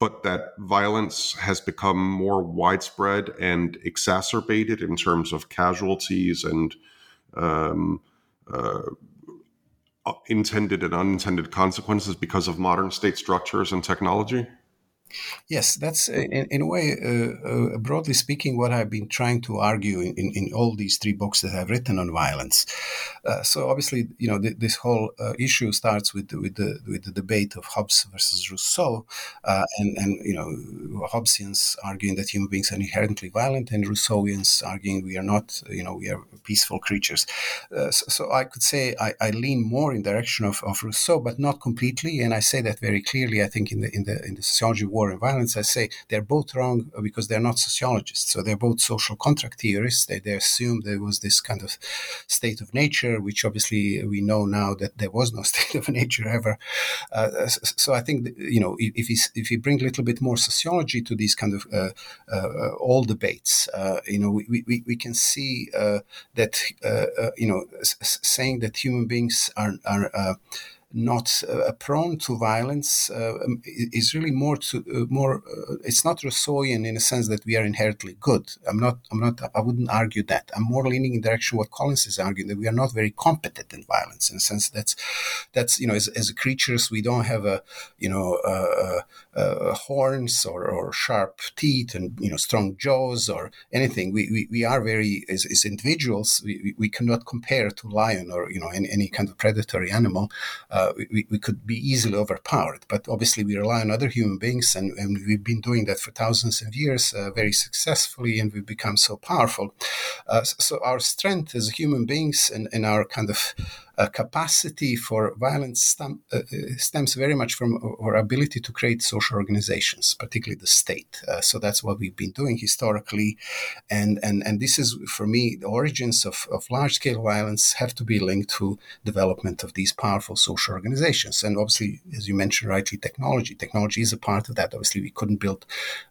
but that violence has become more widespread and exacerbated in terms of casualties and um, uh, intended and unintended consequences because of modern state structures and technology? Yes, that's in, in a way, uh, uh, broadly speaking, what I've been trying to argue in, in, in, all these three books that I've written on violence. Uh, so obviously, you know, th- this whole uh, issue starts with with the with the debate of Hobbes versus Rousseau, uh, and and you know, Hobbesians arguing that human beings are inherently violent, and Rousseauians arguing we are not. You know, we are peaceful creatures. Uh, so, so, I could say I, I, lean more in direction of, of Rousseau, but not completely, and I say that very clearly. I think in the in the in the sociology war and violence, I say they're both wrong because they're not sociologists. So they're both social contract theorists. They, they assume there was this kind of state of nature, which obviously we know now that there was no state of nature ever. Uh, so I think, that, you know, if, if, you bring a little bit more sociology to these kind of uh, uh, all debates, uh, you know, we, we, we can see uh, that, uh, you know, saying that human beings are, are not uh, prone to violence uh, um, is really more to uh, more uh, it's not rousseauian in a sense that we are inherently good. I'm not i'm not i wouldn't argue that. I'm more leaning in direction what collins is arguing that we are not very competent in violence in a sense that's that's you know as, as creatures we don't have a you know horns or, or sharp teeth and you know strong jaws or anything. We we, we are very as, as individuals we, we cannot compare to lion or you know any, any kind of predatory animal uh, we, we could be easily overpowered. But obviously, we rely on other human beings, and, and we've been doing that for thousands of years uh, very successfully, and we've become so powerful. Uh, so, our strength as human beings and, and our kind of uh, capacity for violence stem, uh, uh, stems very much from our ability to create social organizations, particularly the state. Uh, so that's what we've been doing historically, and and and this is for me the origins of, of large scale violence have to be linked to development of these powerful social organizations, and obviously, as you mentioned rightly, technology. Technology is a part of that. Obviously, we couldn't build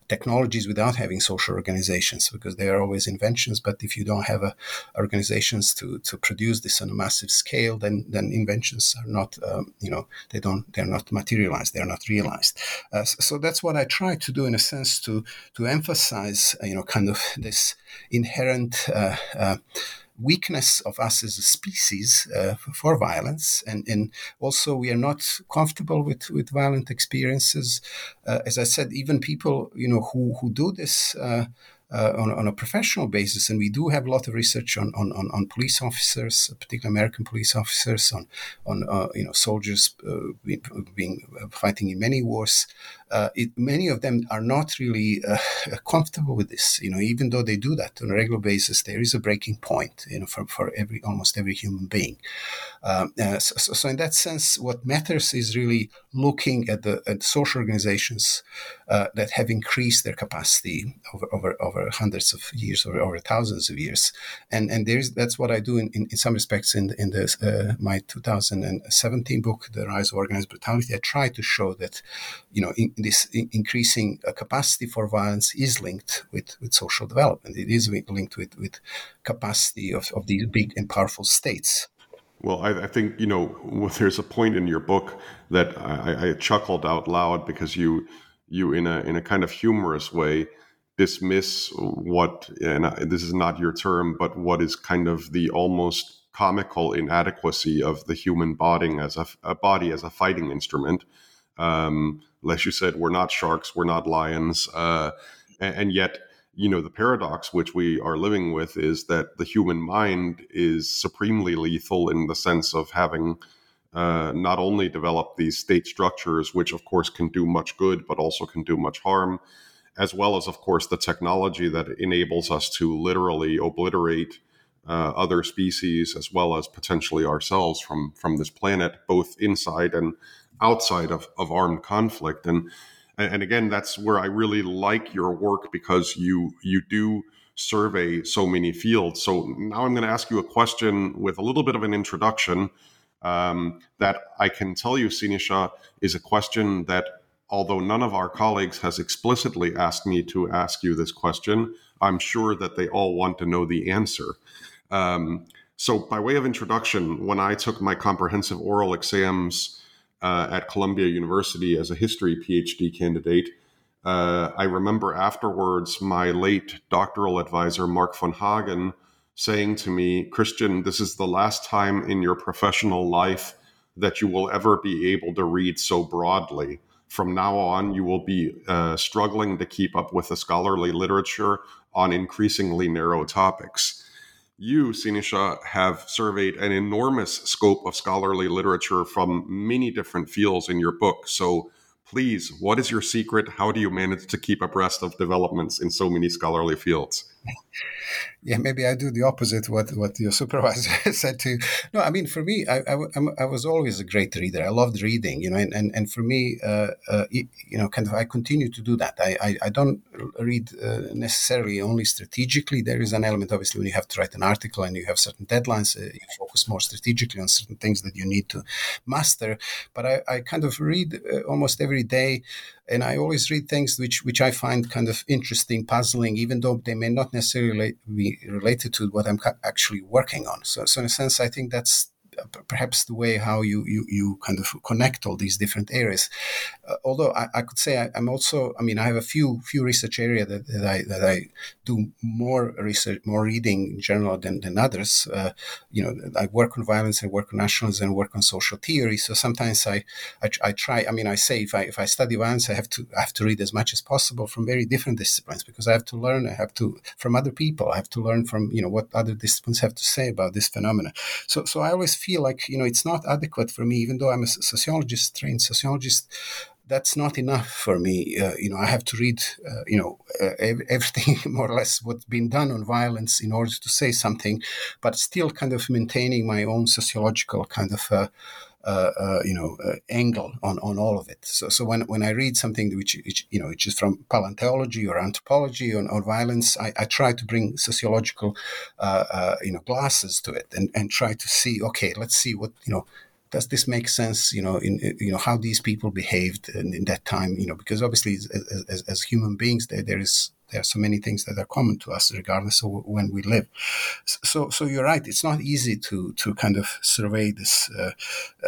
technologies without having social organizations because they are always inventions. But if you don't have a, organizations to, to produce this on a massive scale, then then inventions are not um, you know they don't they're not materialized, they're not realized. Uh, so that's what I try to do in a sense to to emphasize you know kind of this inherent. Uh, uh, weakness of us as a species uh, for violence, and, and also we are not comfortable with, with violent experiences. Uh, as I said, even people you know who who do this. Uh, uh, on, on, a professional basis. And we do have a lot of research on, on, on, on police officers, particularly American police officers, on, on uh, you know, soldiers uh, being, uh, fighting in many wars. Uh, it, many of them are not really uh, comfortable with this. You know, even though they do that on a regular basis, there is a breaking point. You know, for, for every almost every human being. Um, so, so, in that sense, what matters is really looking at the at social organizations that have increased their capacity over over, over hundreds of years or over thousands of years. And and there's that's what I do in, in, in some respects in in uh, my 2017 book, The Rise of Organized Brutality. I try to show that, you know, in, this increasing uh, capacity for violence is linked with, with social development. It is linked with, with capacity of, of these big and powerful states. Well, I, I, think you know there's a point in your book that I, I, chuckled out loud because you you in a in a kind of humorous way dismiss what, and this is not your term, but what is kind of the almost comical inadequacy of the human body as a, a body as a fighting instrument. Um, as you said, we're not sharks, we're not lions, uh, and, and yet you know the paradox which we are living with is that the human mind is supremely lethal in the sense of having uh, not only developed these state structures which of course can do much good but also can do much harm as well as, of course, the technology that enables us to literally obliterate uh, other species as well as potentially ourselves from from this planet, both inside and outside of, of armed conflict. And and again, that's where I really like your work because you you do survey so many fields. So now I'm going to ask you a question with a little bit of an introduction um, that I can tell you, Siniša, is a question that although none of our colleagues has explicitly asked me to ask you this question, I'm sure that they all want to know the answer. Um, so, by way of introduction, when I took my comprehensive oral exams uh, at Columbia University as a history PhD candidate, uh, I remember afterwards my late doctoral advisor, Mark von Hagen, saying to me, Christian, this is the last time in your professional life that you will ever be able to read so broadly from now on, you will be uh, struggling to keep up with the scholarly literature on increasingly narrow topics. You, Siniša, have surveyed an enormous scope of scholarly literature from many different fields in your book. So, please, what is your secret? How do you manage to keep abreast of developments in so many scholarly fields? Yeah, maybe I do the opposite what what your supervisor said to you. No, I mean for me, I, I, I, was always a great reader. I loved reading, you know, and and, and for me, uh, uh, you know, kind of I continue to do that. I I, I don't read uh, necessarily only strategically. There is an element, obviously, when you have to write an article and you have certain deadlines, uh, you focus more strategically on certain things that you need to master. But I, I kind of read uh, almost every day and I always read things which which I find kind of interesting, puzzling, even though they may not necessarily be related to what I'm actually working on. So, so in a sense, I think that's perhaps the way how you, you, you kind of connect all these different areas. Uh, although I, I, could say I, am also, I mean, I have a few few research area that, that I that I do more research, more reading in general than, than others. Uh, you know, I work on violence, I work on nationalism, and work on social theory. So sometimes I, I, I try. I mean, I say if I if I study violence, I have to I have to read as much as possible from very different disciplines because I have to learn. I have to from other people. I have to learn from you know what other disciplines have to say about this phenomena. So so I always feel like you know it's not adequate for me, even though I'm a sociologist, trained sociologist. That's not enough for me. Uh, you know, I have to read, uh, you know, uh, everything more or less what's been done on violence in order to say something, but still kind of maintaining my own sociological kind of uh, you know uh, angle on, on all of it. So, so when, when I read something which, which you know which is from paleontology or anthropology on, violence, I, I try to bring sociological uh, uh, you know glasses to it and, and try to see okay, let's see what you know does this make sense you know in you know how these people behaved in, in that time you know because obviously as, as, as human beings there, there is there are so many things that are common to us regardless of when we live. So so you're right it's not easy to to kind of survey this uh,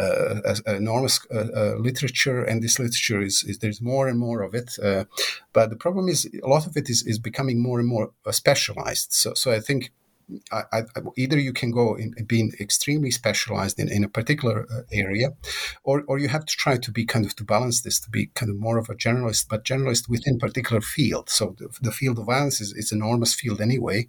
uh, enormous uh, uh, literature and this literature is, is, there's more and more of it uh, but the problem is a lot of it is, is becoming more and more uh, specialized. So so i think I, I, either you can go in being extremely specialized in, in a particular uh, area, or, or you have to try to be kind of to balance this to be kind of more of a generalist, but generalist within particular field. So the, the field of violence is, is enormous field anyway,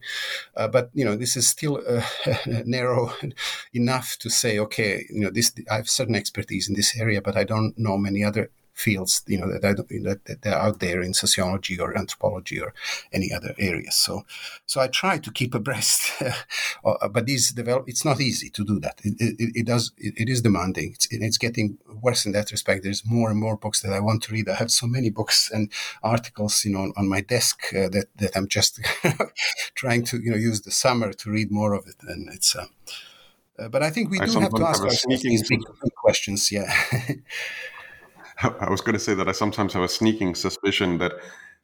uh, but you know this is still uh, narrow enough to say, okay, you know this I have certain expertise in this area, but I don't know many other fields, you know, that, that, that they're out there in sociology or anthropology or any other areas. So, so I try to keep abreast, uh, but these develop. It's not easy to do that. It, it, it does. It, it is demanding. It's, it's getting worse in that respect. There's more and more books that I want to read. I have so many books and articles, you know, on, on my desk uh, that that I'm just trying to, you know, use the summer to read more of it, and it's. Uh, uh, but I think we do have to ask ourselves these big questions. Yeah. I was going to say that I sometimes have a sneaking suspicion that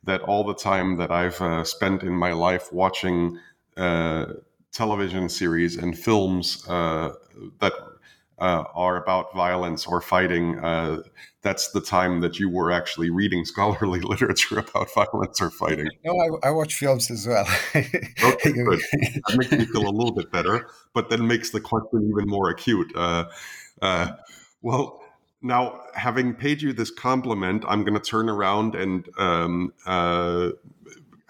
that all the time that I've uh, spent in my life watching uh, television series and films uh, that uh, are about violence or fighting, uh, that's the time that you were actually reading scholarly literature about violence or fighting. No, I, I watch films as well. okay, good. That makes me feel a little bit better, but then makes the question even more acute. Uh, well, now, having paid you this compliment, I'm going to turn around and um, uh,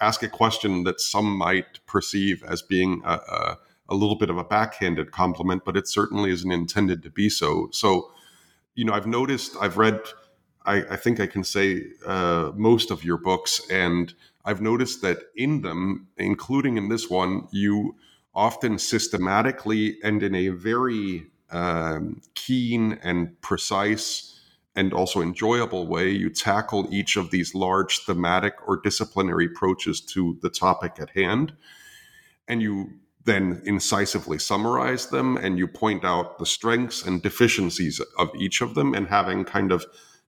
ask a question that some might perceive as being a, a, a, little bit of a backhanded compliment, but it certainly isn't intended to be so. So, you know, I've noticed, I've read, I, I think I can say uh, most of your books, and I've noticed that in them, including in this one, you often systematically and in a very um, keen and precise and also enjoyable way you tackle each of these large thematic or disciplinary approaches to the topic at hand. And you then incisively summarize them and you point out the strengths and deficiencies of each of them and having kind of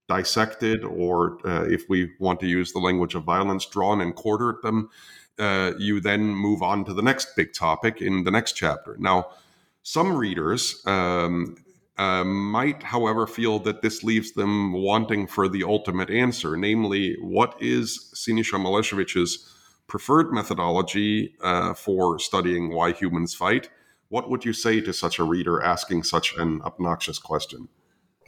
dissected or uh, if we want to use the language of violence drawn and quartered them uh, you then move on to the next big topic in the next chapter now some readers um, uh, might, however, feel that this leaves them wanting for the ultimate answer, namely, what is Siniša Malešević's preferred methodology uh, for studying why humans fight? What would you say to such a reader asking such an obnoxious question?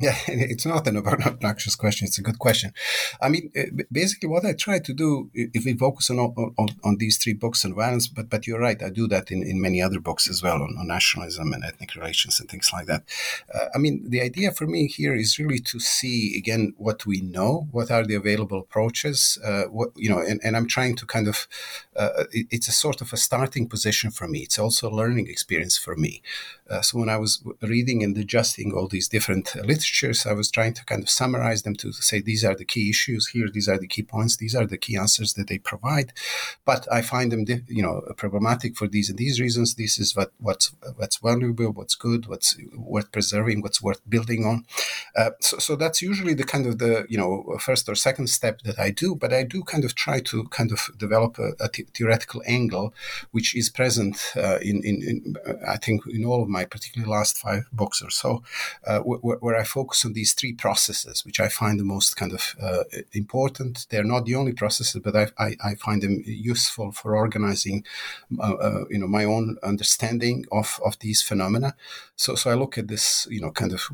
Yeah, it's not an obnoxious question. It's a good question. I mean, eh, basically, what I try to do, if we focus on on, on these three books on violence, but but you're right, I do that in, in many other books as well on, on nationalism and ethnic relations and things like that. Uh, I mean, the idea for me here is really to see again what we know, what are the available approaches, uh, what you know, and, and I'm trying to kind of, uh, it, it's a sort of a starting position for me. It's also a learning experience for me. Uh, so when I was reading and adjusting all these different literatures, I was trying to kind of summarize them to say these are the key issues here, these are the key points, these are the key answers that they provide. But I find them, you know, problematic for these and these reasons. This is what what's what's valuable, what's good, what's worth preserving, what's worth building on. Uh, so, so that's usually the kind of the you know first or second step that I do. But I do kind of try to kind of develop a, a theoretical angle, which is present uh, in, in, in I think in all of my my particularly last five books or so, uh, where, where, I focus on these three processes, which I find the most kind of uh, important. They're not the only processes, but I, I, I find them useful for organizing, uh, uh, you know, my own understanding of, of these phenomena. So, so I look at this, you know, kind of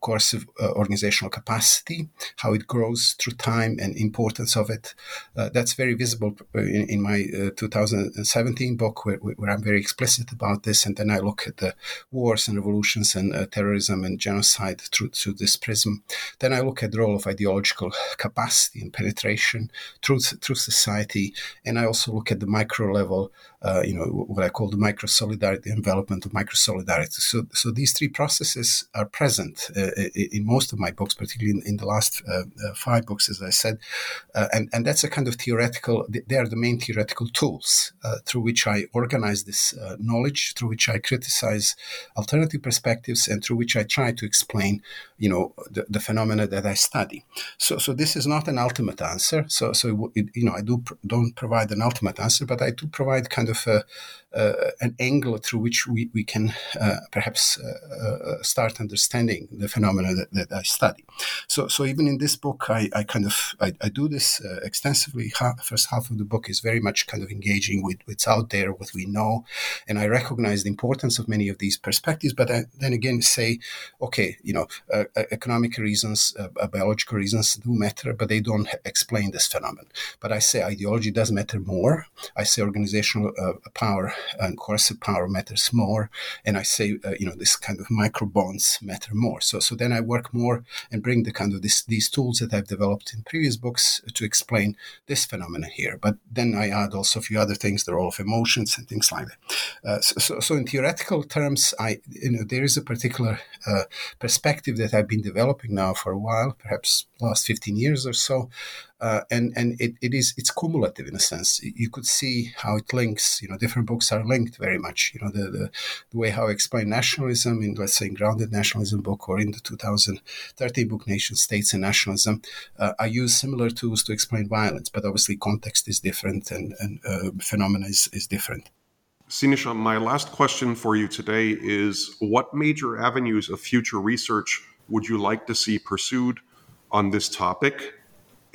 coercive uh, organizational capacity, how it grows through time, and importance of it. Uh, that's very visible in, in my 2017 book, where, where I'm very explicit about this. And then I look at the wars and revolutions and uh, terrorism and genocide through, through this prism. Then I look at the role of ideological capacity and penetration through, through society. And I also look at the micro level, uh, you know, what I call the micro solidarity, development of micro solidarity. So, so these three processes are present uh, in most of my books, particularly in, in the last uh, uh, five books, as I said. Uh, and, and that's a kind of theoretical, they are the main theoretical tools through which I organize this knowledge, through which I criticize alternative perspectives and through which I try to explain you know, the, the phenomena that I study. So, so this is not an ultimate answer. So, so it, you know, I do don't provide an ultimate answer, but I do provide kind of a, uh, an angle through which we, we can uh, perhaps uh, uh start understanding the phenomena that, that, I study. So, so even in this book, I, I kind of I, I do this uh, extensively. first half of the book is very much kind of engaging with what's out there, what we know, and I recognize the importance of many of these perspectives. But I then again say, okay, you know, uh, economic reasons, biological reasons do matter, but they don't explain this phenomenon. But I say ideology does matter more. I say organizational power and coercive power matters more. And I say, uh, you know, this kind of micro bonds matter more. So, so then I work more and bring the kind of this, these tools that I've developed in previous books to explain this phenomenon here. But then I add also a few other things, the role of emotions and things like that. Uh, so, so, so, in theoretical terms, I, you know, there is a particular uh, perspective that I've been developing now for a while, perhaps last 15 years or so, uh, and and it, it is it's cumulative in a sense. You could see how it links. You know, different books are linked very much. You know, the the, the way how I explain nationalism in let's say grounded nationalism book or in the 2013 book Nation States and Nationalism, uh, I use similar tools to explain violence, but obviously context is different and and uh, phenomena is, is different. Siniša, my last question for you today is: What major avenues of future research would you like to see pursued on this topic?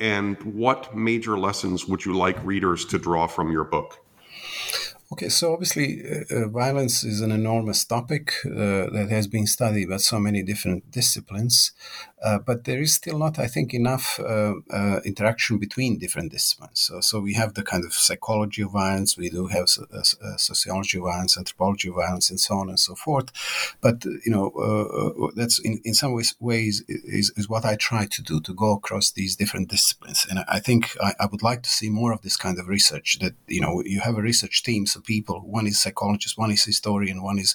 and what major lessons would you like readers to draw from your book? Okay, so obviously, uh, uh, violence is an enormous topic uh, that has been studied by so many different disciplines, uh, but there is still not, I think, enough uh, uh, interaction between different disciplines. So, so we have the kind of psychology of violence, we do have sociology of violence, anthropology of violence, and so on and so forth. But you know, that's in, in some ways, ways is, is what I try to do to go across these different disciplines, and I think I, I would like to see more of this kind of research. That you know, you have a research team of people. One is psychologist, one is historian, one is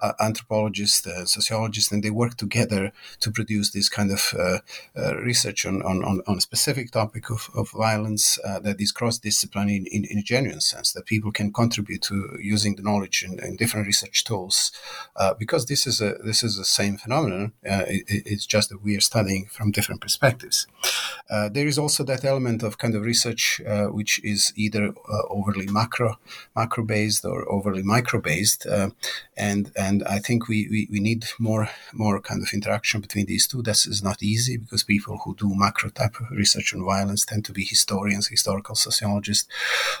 uh, anthropologist, uh, sociologist, and they work together to produce this kind of uh, uh research on, on, on, a specific topic of, of violence uh, that is cross-disciplinary in, in, in, a genuine sense, that people can contribute to using the knowledge in, in different research tools. Because this is a this is the same phenomenon. It, it's just that we are studying from different perspectives. there is also that element of kind of research which is either overly macro macro based or overly micro based, uh, and and I think we, we, we need more more kind of interaction between these two. This is not easy because people who do macro type research on violence tend to be historians, historical sociologists,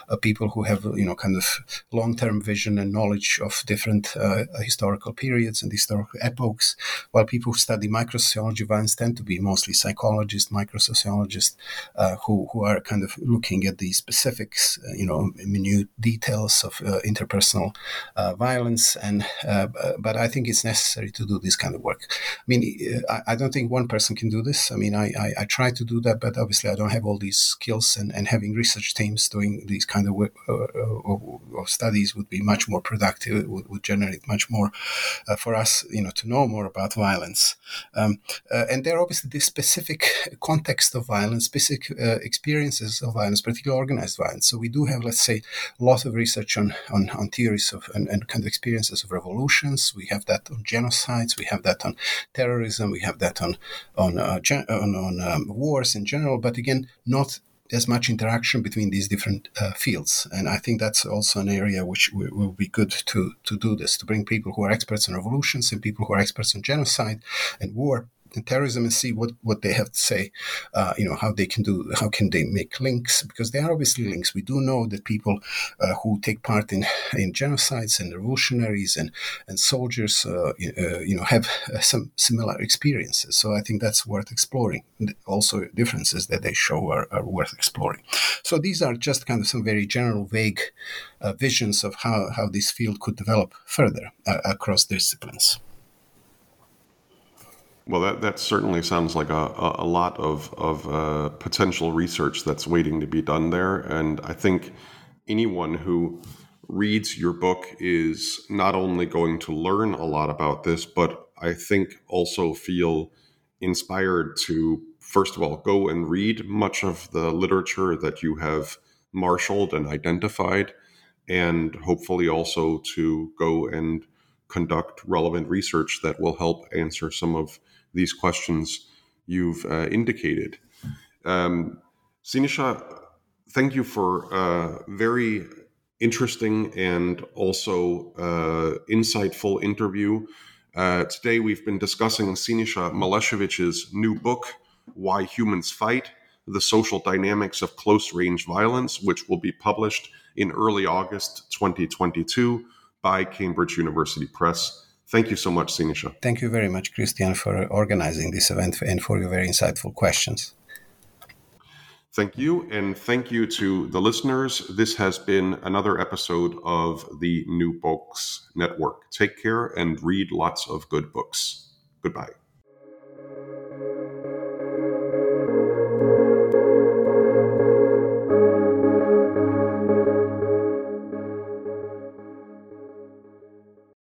uh, people who have you know kind of long term vision and knowledge of different uh, historical periods and historical epochs, while people who study microsociology of violence tend to be mostly psychologists, microsociologists, uh, who who are kind of looking at the specifics, uh, you know, minute details of uh, interpersonal uh, violence. And but I think it's necessary to do this kind of work. I mean, I don't think one person can do this. I mean, I, I, I, try to do that, but obviously I don't have all these skills. And, and having research teams doing these kind of, work, uh, uh, of studies would be much more productive. Would, would generate much more uh, for us, you know, to know more about violence. Um, and there are obviously this specific context of violence, specific experiences of violence, particularly organized violence. So we do have, let's say, a lot of research on, on, on theories of and, and, kind of experiences of revolutions. We have that on genocides. We have that on terrorism. We have that on on uh, on, on um, wars in general. But again, not as much interaction between these different uh, fields. And I think that's also an area which w- will be good to, to do this, to bring people who are experts on revolutions and people who are experts on genocide and war terrorism and see what, what they have to say, uh, you know, how they can do, how can they make links, because there are obviously links. We do know that people uh, who take part in, in genocides and revolutionaries and, and soldiers, uh, uh you know, have uh, some similar experiences. So I think that's worth exploring. Also differences that they show are, are worth exploring. So these are just kind of some very general, vague uh, visions of how, how this field could develop further across disciplines. Well, that, that certainly sounds like a, a, lot of, of uh, potential research that's waiting to be done there. And I think anyone who reads your book is not only going to learn a lot about this, but I think also feel inspired to, first of all, go and read much of the literature that you have marshaled and identified, and hopefully also to go and conduct relevant research that will help answer some of these questions you've uh, indicated. Um, Siniša, thank you for a very interesting and also uh, insightful interview. Uh, today, we've been discussing Siniša Malešević's new book, Why Humans Fight The Social Dynamics of Close Range Violence, which will be published in early August 2022 by Cambridge University Press. Thank you so much, Siniša. Thank you very much, Christian, for organizing this event and for your very insightful questions. Thank you. And thank you to the listeners. This has been another episode of the New Books Network. Take care and read lots of good books. Goodbye.